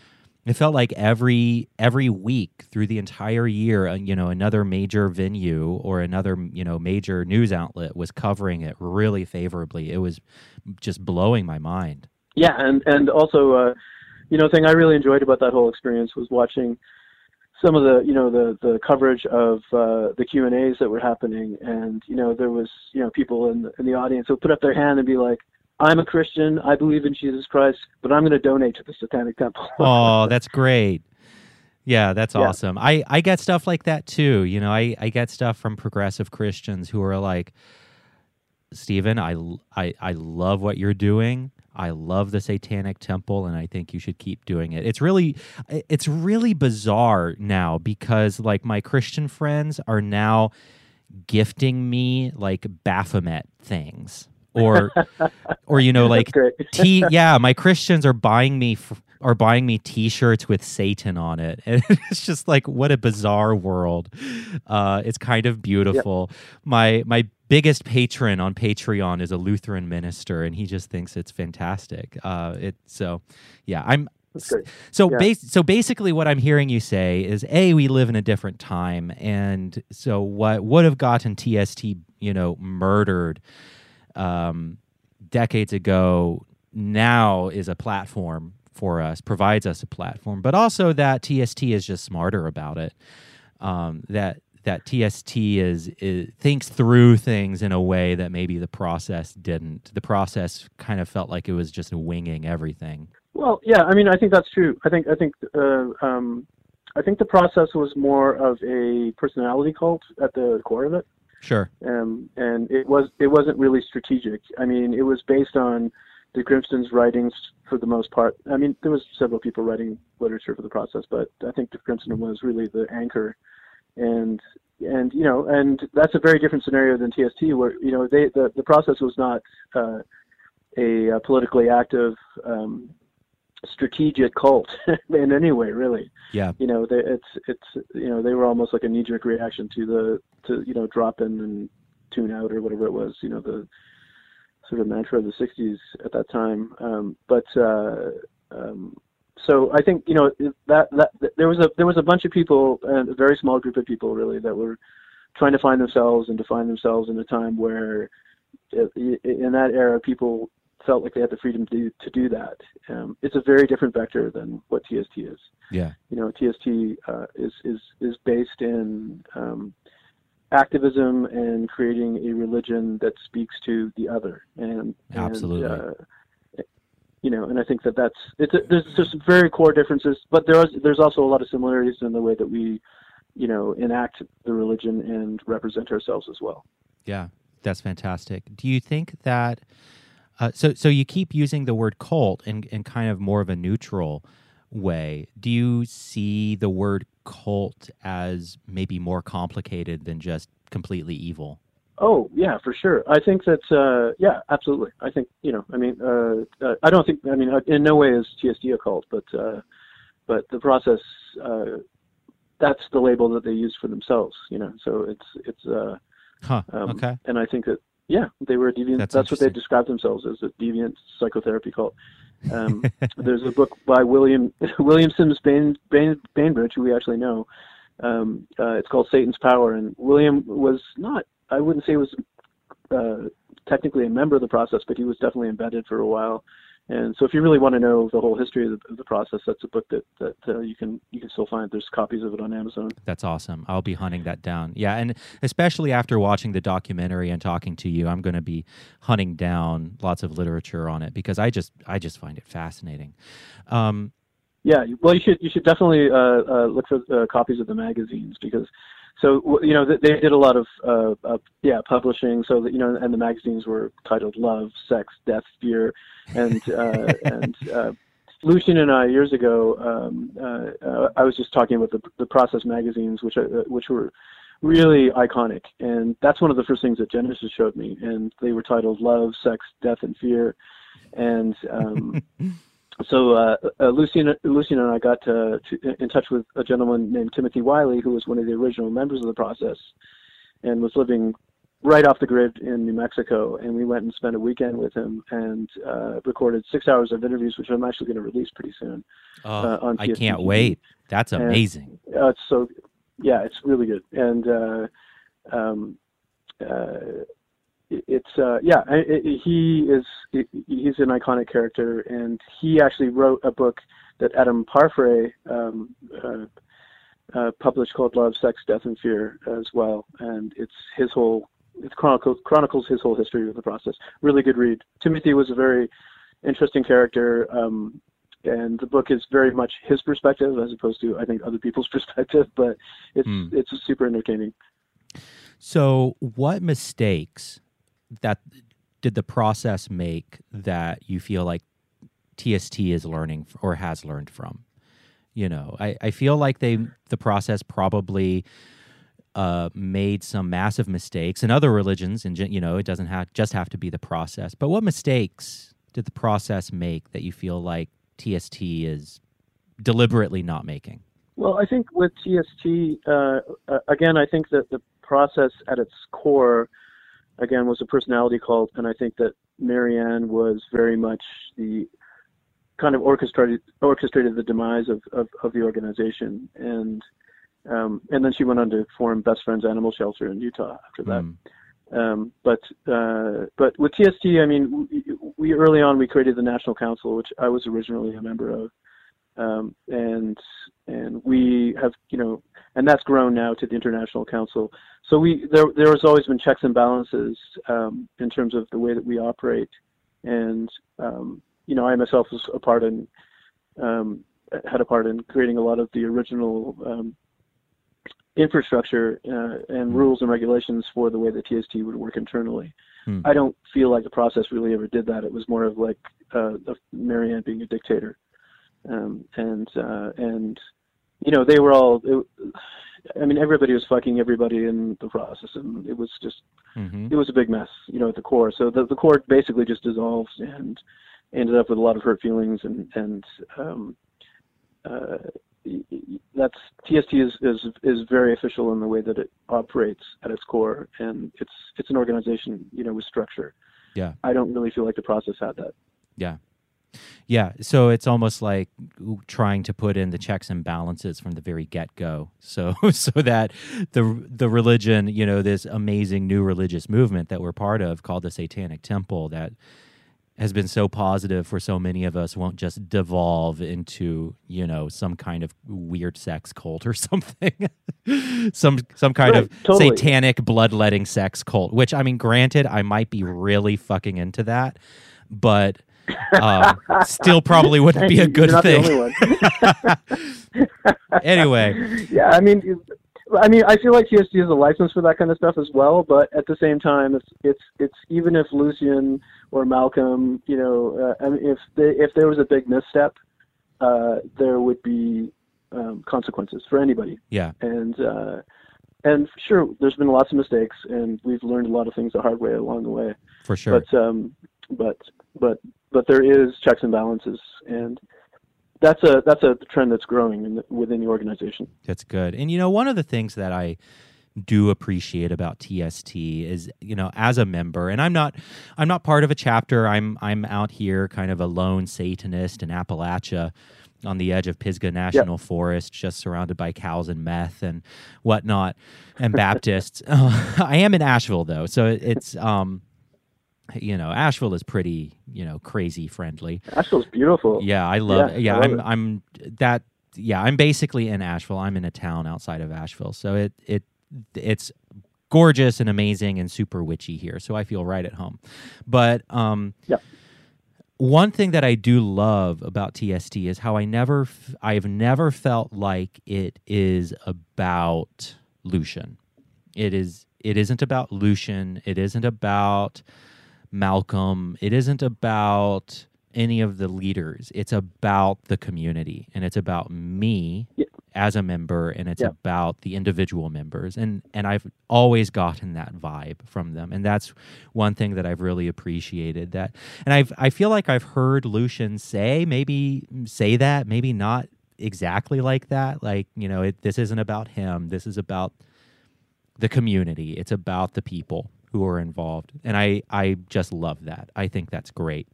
it felt like every every week through the entire year, uh, you know, another major venue or another, you know, major news outlet was covering it really favorably. It was just blowing my mind. Yeah, and and also, uh, you know, thing I really enjoyed about that whole experience was watching some of the, you know, the the coverage of uh, the Q and A's that were happening, and you know, there was, you know, people in the, in the audience who would put up their hand and be like, "I'm a Christian, I believe in Jesus Christ, but I'm going to donate to the Satanic Temple." Oh, that's great. Yeah, that's Yeah. awesome. I, I get stuff like that too. You know, I, I get stuff from progressive Christians who are like, Stephen, I, I, I love what you're doing. I love the Satanic Temple, and I think you should keep doing it. It's really, it's really bizarre now because like my Christian friends are now gifting me like Baphomet things, or, or you know, like T yeah, my Christians are buying me f- are buying me T-shirts with Satan on it, and it's just like what a bizarre world. Uh, it's kind of beautiful. My my biggest patron on Patreon is a Lutheran minister, and he just thinks it's fantastic. Uh, it so yeah, I'm. So Yeah. bas- so basically, what I'm hearing you say is, a we live in a different time, and so what would have gotten TST, you know, murdered um, decades ago, now is a platform for us, provides us a platform, but also that TST is just smarter about it. Um, that that TST is, is thinks through things in a way that maybe the process didn't. The process kind of felt like it was just winging everything. Well, yeah, I mean, I think that's true. I think I think uh, um, I think the process was more of a personality cult at the core of it. Sure. um, and it was it wasn't really strategic. I mean, it was based on de Grimston's writings for the most part. I mean, there was several people writing literature for the process, but I think the Grimston was really the anchor. And and you know, and that's a very different scenario than TST, where you know they the the process was not uh, a, uh politically active. Um, strategic cult in any way really Yeah. you know they, it's it's you know they were almost like a knee jerk reaction to the to you know drop in and tune out or whatever it was you know the sort of mantra of the 60s at that time um but uh um so i think you know that that there was a there was a bunch of people and a very small group of people really that were trying to find themselves and define themselves in a time where uh, in that era people felt like they had the freedom to do, to do that um, it's a very different vector than what TST is Yeah. you know, TST uh, is is is based in um, activism and creating a religion that speaks to the other. And Absolutely. And, uh, you know, and I think that that's it's a, there's just very core differences, but there is there's also a lot of similarities in the way that we, you know, enact the religion and represent ourselves as well. Yeah, that's fantastic. Do you think that? Uh, so, so you keep using the word cult in, in kind of more of a neutral way. Do you see the word cult as maybe more complicated than just completely evil? Oh yeah, for sure. I think that uh, yeah, absolutely. I think you know. I mean, uh, uh, I don't think. I mean, uh, in no way is TST a cult, but uh, but the process. Uh, that's the label that they use for themselves. You know, so it's it's. Uh, Huh. um, okay. And I think that yeah, they were a deviant. That's That's, what they described themselves as a deviant psychotherapy cult. Um, there's a book by William William Sims Bain, Bain, Bainbridge, who we actually know. Um, uh, it's called Satan's Power, and William was not. I wouldn't say he was uh, technically a member of the process, but he was definitely embedded for a while. And so, if you really want to know the whole history of the, of the process, that's a book that that uh, you can you can still find. There's copies of it on Amazon. That's awesome. I'll be hunting that down. Yeah, and especially after watching the documentary and talking to you, I'm going to be hunting down lots of literature on it because I just I just find it fascinating. Um, Yeah, well, you should you should definitely uh, uh, look for uh, copies of the magazines because, so you know they did a lot of uh, uh, yeah publishing. So that you know, and the magazines were titled Love, Sex, Death, Fear, and uh, and uh, Lucien and I years ago, um, uh, uh, I was just talking about the the Process magazines, which uh, which were really iconic, and that's one of the first things that Genesis showed me, and they were titled Love, Sex, Death, and Fear, and um, so uh, uh, Lucien, Lucien and I got to, to, in touch with a gentleman named Timothy Wyllie, who was one of the original members of the process, and was living right off the grid in New Mexico. And we went and spent a weekend with him and uh, recorded six hours of interviews, which I'm actually going to release pretty soon. oh, Uh, on I can't wait. That's And- amazing. Uh, it's so, yeah, it's really good. And uh, um, uh, it's uh, yeah, I- I- he is he- he's an iconic character, and he actually wrote a book that Adam Parfrey um, uh, uh, published called Love, Sex, Death, and Fear as well, and it's his whole it chronicles chronicles his whole history of the process. Really good read. Timothy was a very interesting character. Um, and the book is very much his perspective as opposed to I think other people's perspective, but it's Hmm. it's super entertaining. So, what mistakes that did the process make that you feel like TST is learning or has learned from? You know, I, I feel like they the process probably uh, made some massive mistakes, in other religions, and you know, it doesn't have just have to be the process. But what mistakes did the process make that you feel like TST is deliberately not making? Well, I think with TST, uh, uh, again, I think that the process at its core, again, was a personality cult, and I think that Mary Ann was very much the kind of orchestrated orchestrated the demise of, of, of the organization, and um, and then she went on to form Best Friends Animal Shelter in Utah after that. Mm. Um, but uh, but with TST, I mean, we, we early on we created the National Council, which I was originally a member of, um, and and we have you know, and that's grown now to the International Council. So we there there has always been checks and balances um, in terms of the way that we operate, and um, you know, I myself was a part in um, had a part in creating a lot of the original um, infrastructure uh, and rules and regulations for the way the TST would work internally. Hmm. I don't feel like the process really ever did that. It was more of like uh, Mary Ann being a dictator, um, and uh, and you know they were all. It, I mean, everybody was fucking everybody in the process, and it was just hmm it was a big mess, you know, at the core. So the the core basically just dissolved and ended up with a lot of hurt feelings and and um, uh, that's TST is, is is very official in the way that it operates at its core, and it's it's an organization, you know, with structure. Yeah. I don't really feel like the process had that. Yeah. Yeah. So it's almost like trying to put in the checks and balances from the very get go. So so that the the religion, you know, this amazing new religious movement that we're part of called the Satanic Temple that has been so positive for so many of us won't just devolve into you know some kind of weird sex cult or something some some kind Right, of totally. satanic bloodletting sex cult which i mean granted i might be really fucking into that but um, still probably wouldn't be a good thing The only one. anyway yeah, I mean, I mean, I feel like TST has a license for that kind of stuff as well. But at the same time, it's it's it's even if Lucien or Malcolm, you know, uh, I mean, if they, if there was a big misstep, uh, there would be um, consequences for anybody. yeah And uh, and sure, there's been lots of mistakes, and we've learned a lot of things the hard way along the way. for sure But um, but but but there is checks and balances, and that's a that's a trend that's growing in the, within the organization. That's good. And you know, one of the things that I do appreciate about TST is, you know, as a member, and I'm not I'm not part of a chapter. I'm I'm out here kind of a lone Satanist in Appalachia on the edge of Pisgah National Forest, just surrounded by cows and meth and whatnot, and Baptists. I am in Asheville though, so it's um you know, Asheville is pretty, you know, crazy friendly. Asheville's beautiful. Yeah, I love. Yeah, Yeah, I love I'm. it. I'm that. Yeah, I'm basically in Asheville. I'm in a town outside of Asheville, so it it it's gorgeous and amazing and super witchy here. So I feel right at home. But um, Yeah. one thing that I do love about TST is how I never, f- I've never felt like it is about Lucien. It is. It isn't about Lucien. It isn't about Malcolm. It isn't about any of the leaders. It's about the community and it's about me Yeah. as a member and it's Yeah. about the individual members. And and I've always gotten that vibe from them. And that's one thing that I've really appreciated that. And I've I feel like I've heard Lucien say maybe say that, maybe not exactly like that. Like, you know, it, this isn't about him. This is about the community. It's about the people who are involved. And I, I just love that. I think that's great.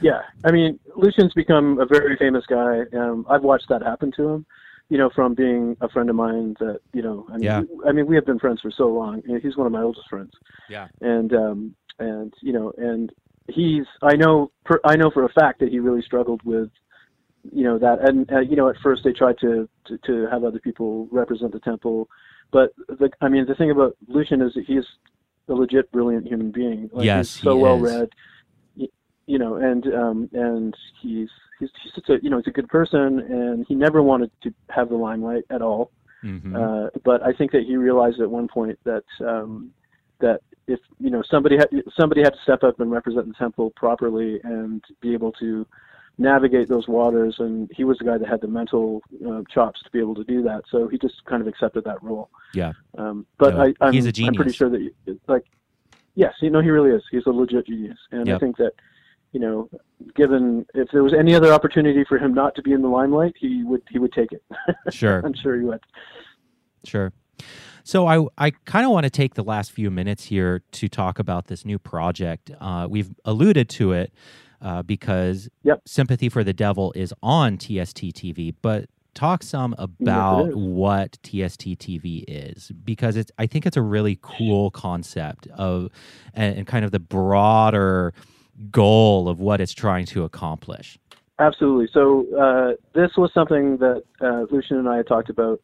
Yeah, I mean, Lucien's become a very famous guy. Um, I've watched that happen to him. You know, from being a friend of mine that you know, I mean, Yeah. I mean, we have been friends for so long. You know, He's one of my oldest friends. Yeah. And um, and you know, and he's I know per, I know for a fact that he really struggled with you know that and uh, you know at first they tried to, to to have other people represent the temple but the i mean the thing about lucien is that he's a legit brilliant human being like, Yes, he's so he well is. read you know and um and he's he's he's just a you know he's a good person and he never wanted to have the limelight at all Mm-hmm. uh, but I think that he realized at one point that um, that if you know somebody had somebody had to step up and represent the temple properly and be able to navigate those waters, and he was the guy that had the mental uh, chops to be able to do that. So he just kind of accepted that role. Yeah. Um, but No, I, I'm, he's a I'm pretty sure that you- like yes, you know he really is. He's a legit genius, and I think that you know, given if there was any other opportunity for him not to be in the limelight, he would he would take it. Sure. I'm sure he would. Sure. So I I kind of want to take the last few minutes here to talk about this new project. Uh, we've alluded to it uh, because Yep. Sympathy for the Devil is on TST TV, but talk some about is. what TST TV is because it's I think it's a really cool concept of and, and kind of the broader goal of what it's trying to accomplish. Absolutely. So uh, this was something that uh, Lucien and I had talked about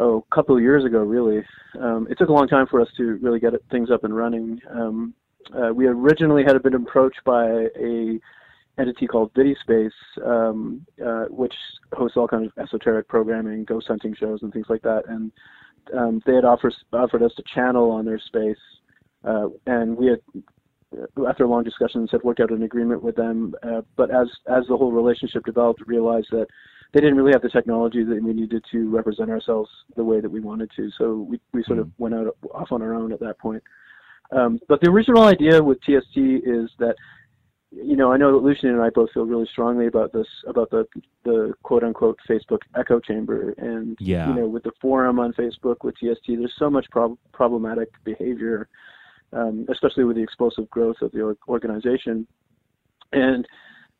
oh, a couple of years ago. Really, um, it took a long time for us to really get it, things up and running. Um, uh, we originally had been approached by a entity called VidiSpace, um, uh, which hosts all kinds of esoteric programming, ghost hunting shows, and things like that. And um, they had offered offered us a channel on their space, uh, and we had after long discussions had worked out an agreement with them. Uh, but as as the whole relationship developed, realized that they didn't really have the technology that we needed to represent ourselves the way that we wanted to. So we we sort of went out off on our own at that point. Um, but the original idea with TST is that. You know, I know that Lucien and I both feel really strongly about this, about the the quote unquote Facebook echo chamber, and Yeah. you know, with the forum on Facebook with TST, there's so much prob- problematic behavior um, especially with the explosive growth of the or- organization. And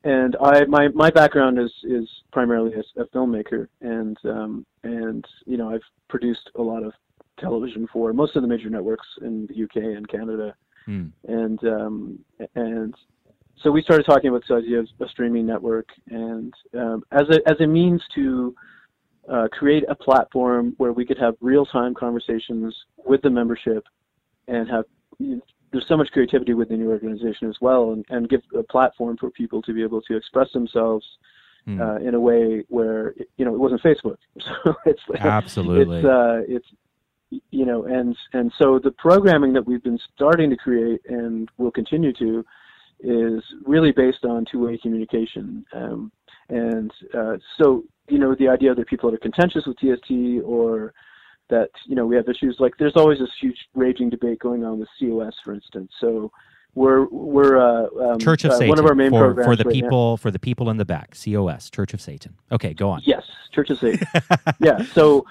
and I my my background is is primarily as a filmmaker, and um, and you know I've produced a lot of television for most of the major networks in the UK and Canada, Hmm. and um, and so we started talking about this idea of a streaming network, and um, as a as a means to uh, create a platform where we could have real time conversations with the membership, and have you know, there's so much creativity within your organization as well, and, and give a platform for people to be able to express themselves Hmm. uh, in a way where you know it wasn't Facebook. So it's Absolutely. it's uh, it's you know and and so the programming that we've been starting to create and will continue to is really based on two-way communication. Um, and uh, so you know the idea that people are contentious with TST or that you know we have issues like there's always this huge raging debate going on with COS, for instance. So we're we're uh, um, Church of uh, Satan one of our main for, programs for the right now- people for the people in the back. COS, Church of Satan. Okay, go on. Yes, Church of Satan. yeah. So,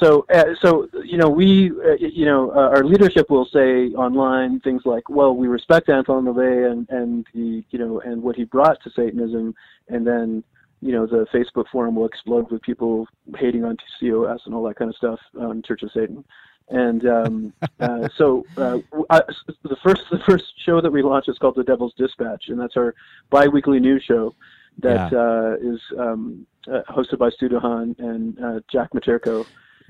so, uh, so you know, we, uh, you know, uh, our leadership will say online things like, "Well, we respect Anton LaVey and and the, you know, and what he brought to Satanism," and then, you know, the Facebook forum will explode with people hating on COS and all that kind of stuff on Church of Satan. And um, uh, so, uh, I, the first the first show that we launched is called The Devil's Dispatch, and that's our biweekly news show that Yeah. uh, is um, uh, hosted by Stu DeHaan and uh, Jack Matirko.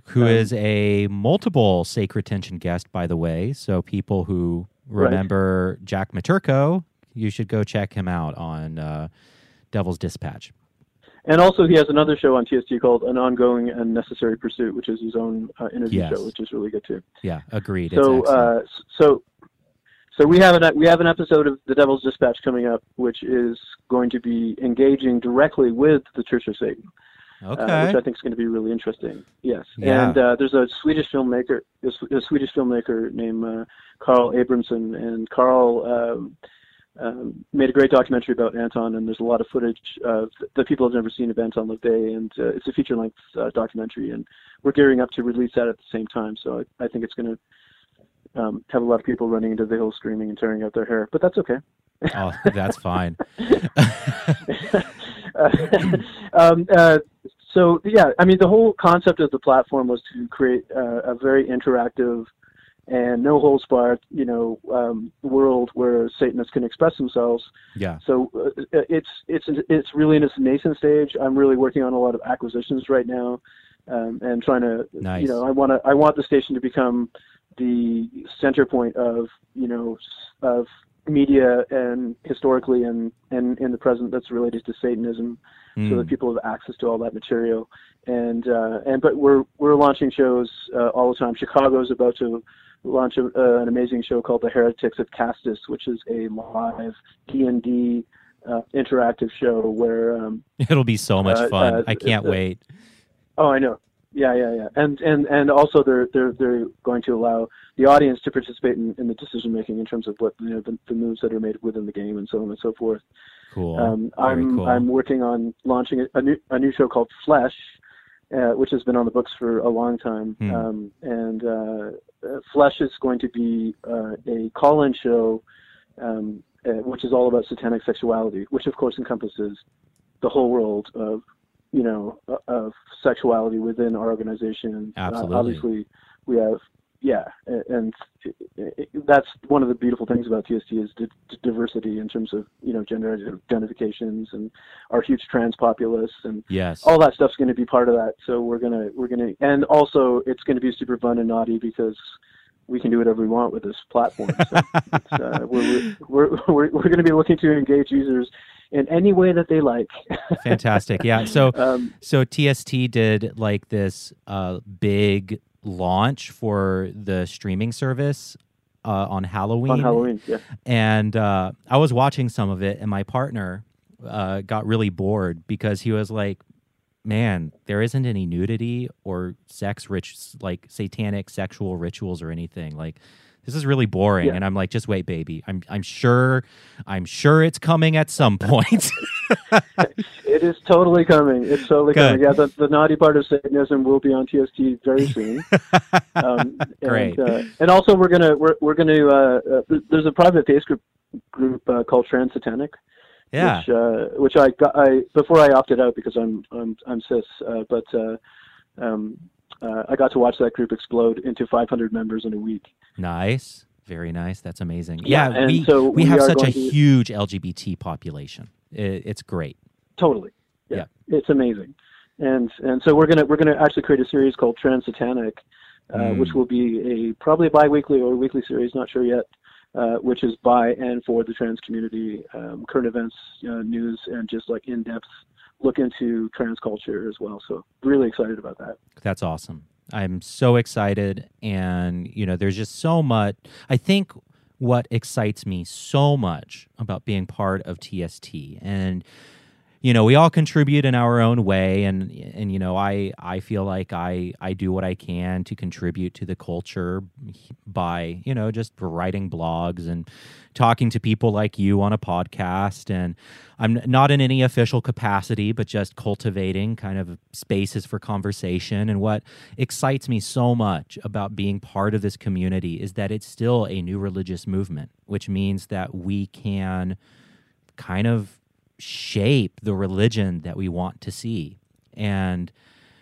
Who Um, is a multiple sacred tension guest, by the way. So people who Right. remember Jack Matirko, you should go check him out on uh, Devil's Dispatch. And also, he has another show on TST called An Ongoing and Necessary Pursuit, which is his own uh, interview Yes. show, which is really good too. Yeah, agreed. So, uh, so, so we have an we have an episode of The Devil's Dispatch coming up, which is going to be engaging directly with the Church of Satan. Uh, which I think is going to be really interesting. Yes, Yeah. and uh, there's a Swedish filmmaker, a, a Swedish filmmaker named uh, Carl Abrahamsson, and Carl um, um, made a great documentary about Anton, and there's a lot of footage uh, that people have never seen of Anton LaVey, and uh, it's a feature-length uh, documentary, and we're gearing up to release that at the same time. So I, I think it's going to um, have a lot of people running into the hill screaming and tearing out their hair, but that's okay. oh, that's fine. um, uh, so yeah, I mean, the whole concept of the platform was to create uh, a very interactive and no holds barred, you know, um, world where Satanists can express themselves. Yeah. So uh, it's it's it's really in its nascent stage. I'm really working on a lot of acquisitions right now, um, and trying to, Nice. you know, I want to I want the station to become the center point of you know of media and historically and and in the present that's related to Satanism, so Mm. that people have access to all that material. And uh, and but we're we're launching shows uh, all the time. Chicago's about to launch a, uh, an amazing show called The Heretics of Castus, which is a live D and D uh, interactive show where um, It'll be so much Uh, fun. uh, I can't wait. Oh, I know. Yeah, yeah, yeah. And and and also they're they're they're going to allow the audience to participate in, in the decision making in terms of what you know the, the moves that are made within the game and so on and so forth. Cool. Um, I'm cool. I'm working on launching a, a new a new show called Flesh, uh, which has been on the books for a long time. Hmm. Um, and uh, uh, Flesh is going to be uh, a call-in show, um, uh, which is all about satanic sexuality, which of course encompasses the whole world of you know uh, of sexuality within our organization. Uh, Absolutely. obviously, we have yeah, and that's one of the beautiful things about TST is di- di- diversity in terms of you know gender identifications and our huge trans populace and yes. all that stuff's going to be part of that. So we're gonna we're gonna and also it's going to be super fun and naughty because we can do whatever we want with this platform. So it's, uh, we're, we're, we're, we're going to be looking to engage users in any way that they like. Fantastic. Yeah. So um, so TST did like this uh, big launch for the streaming service uh, on Halloween. on Halloween, yeah. and uh, I was watching some of it, and my partner uh, got really bored because he was like, "Man, there isn't any nudity or sex rich like satanic sexual rituals or anything. Like, this is really boring." Yeah. And I'm like, "Just wait, baby. I'm I'm sure, I'm sure it's coming at some point." It is totally coming. It's totally Good. coming. Yeah, the, the naughty part of Satanism will be on TST very soon. um, Great. And, uh, and also, we're gonna we're, we're gonna uh, uh, there's a private Facebook group uh, called Trans Satanic, yeah. which uh, which I got I before I opted out because I'm I'm I'm cis, uh, but uh, um, uh, I got to watch that group explode into 500 members in a week. Nice. Very nice. That's amazing. Yeah, Yeah, and we, so we we have such a to- huge LGBT population. It, it's great. Totally. Yeah. It's amazing. And and so we're gonna we're gonna actually create a series called Trans Satanic, uh, Mm. which will be a probably a bi-weekly or weekly series, not sure yet. Uh, which is by and for the trans community, um, current events, uh, news, and just like in-depth look into trans culture as well. So really excited about that. That's awesome. I'm so excited. And, you know, there's just so much. I think what excites me so much about being part of TST and, you know, we all contribute in our own way. And, and, you know, I, I feel like I, I do what I can to contribute to the culture by, you know, just writing blogs and talking to people like you on a podcast. And I'm not in any official capacity, but just cultivating kind of spaces for conversation. And what excites me so much about being part of this community is that it's still a new religious movement, which means that we can kind of shape the religion that we want to see. And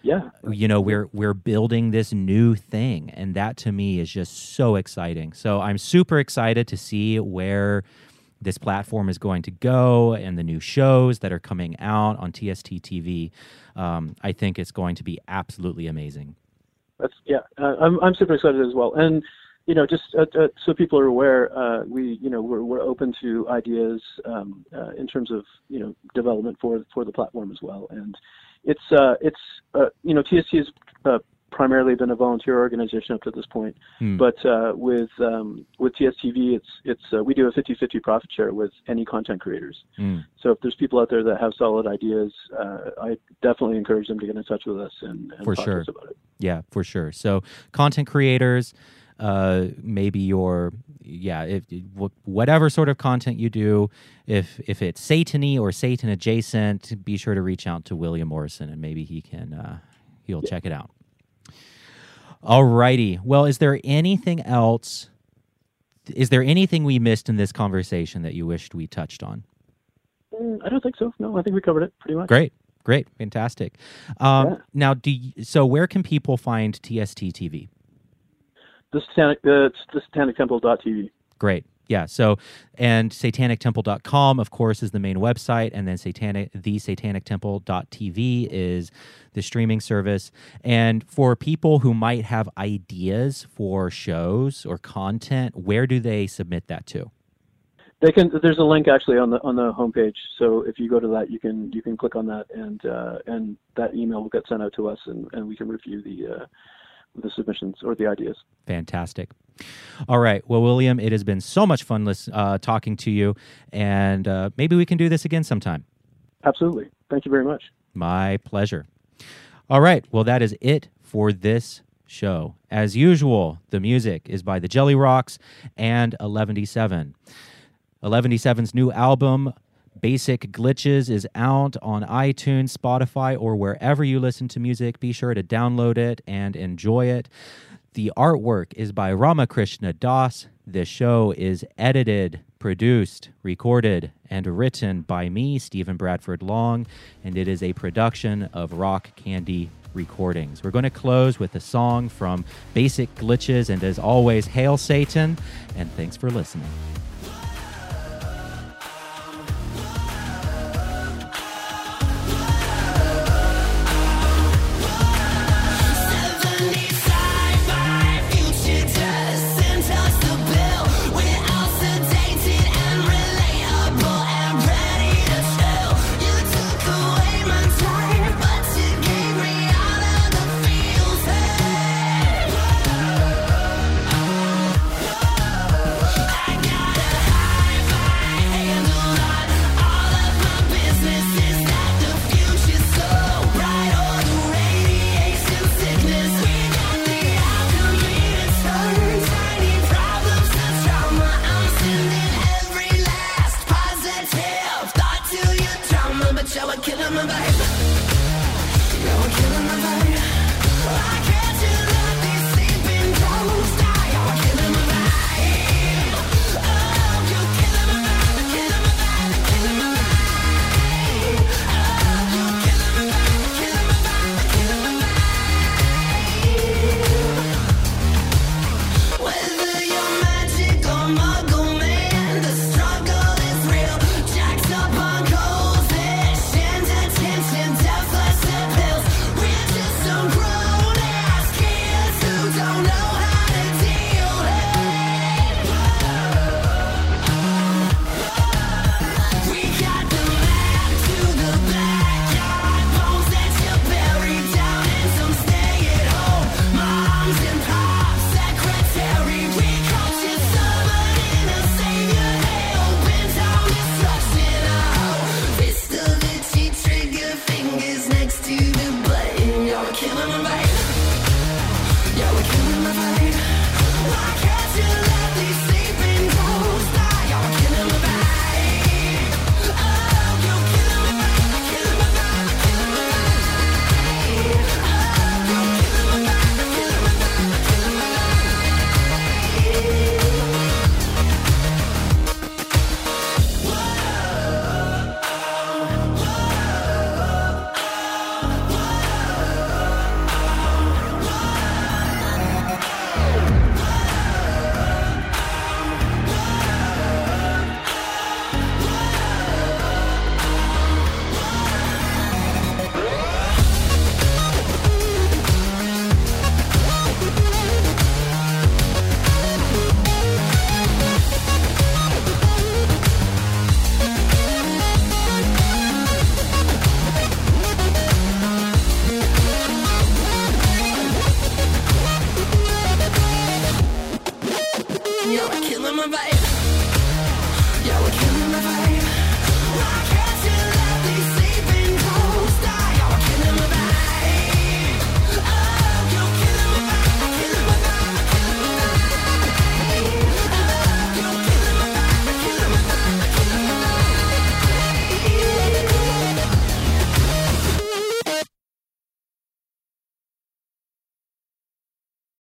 Yeah. you know we're we're building this new thing and that to me is just so exciting so i'm super excited to see where this platform is going to go and the new shows that are coming out on tst tv um, i think it's going to be absolutely amazing That's yeah. Uh, I'm I'm super excited as well. And you know, just uh, uh, so people are aware, uh, we you know we're we're open to ideas um, uh, in terms of you know development for for the platform as well. And it's uh, it's uh, you know TST has uh, primarily been a volunteer organization up to this point, Hmm. but uh, with um, with TSTV, it's it's uh, we do a 50-50 profit share with any content creators. Mm. So if there's people out there that have solid ideas, uh, I definitely encourage them to get in touch with us and, and For talk sure. to us about it. Yeah, for sure. So content creators, uh, maybe your yeah, if whatever sort of content you do, if if it's satany or Satan adjacent, be sure to reach out to William Morrison and maybe he can uh, he'll check it out. Alrighty. Well, is there anything else? Is there anything we missed in this conversation that you wished we touched on? Mm, I don't think so. No, I think we covered it pretty much. Great, great, fantastic. Um, Yeah. Now, do you, so? Where can people find TST TV? The satanic, uh, it's the satanictemple.tv. Great. Yeah. So, and satanictemple.com, of course, is the main website. And then satanic, the satanictemple.tv is the streaming service. And for people who might have ideas for shows or content, where do they submit that to? They can. There's a link actually on the on the homepage. So if you go to that, you can you can click on that, and uh, and that email will get sent out to us, and, and we can review the uh, the submissions or the ideas. Fantastic. All right. Well, William, it has been so much fun uh, talking to you. And uh, maybe we can do this again sometime. Absolutely. Thank you very much. My pleasure. All right. Well, that is it for this show. As usual, the music is by the Jelly Rocks and 11D7. 11D7's new album, Basic Glitches, is out on iTunes, Spotify, or wherever you listen to music. Be sure to download it and enjoy it. The artwork is by Ramakrishna Das. This show is edited, produced, recorded, and written by me, Stephen Bradford Long, and it is a production of Rock Candy Recordings. We're going to close with a song from Basic Glitches, and as always, hail Satan, and thanks for listening.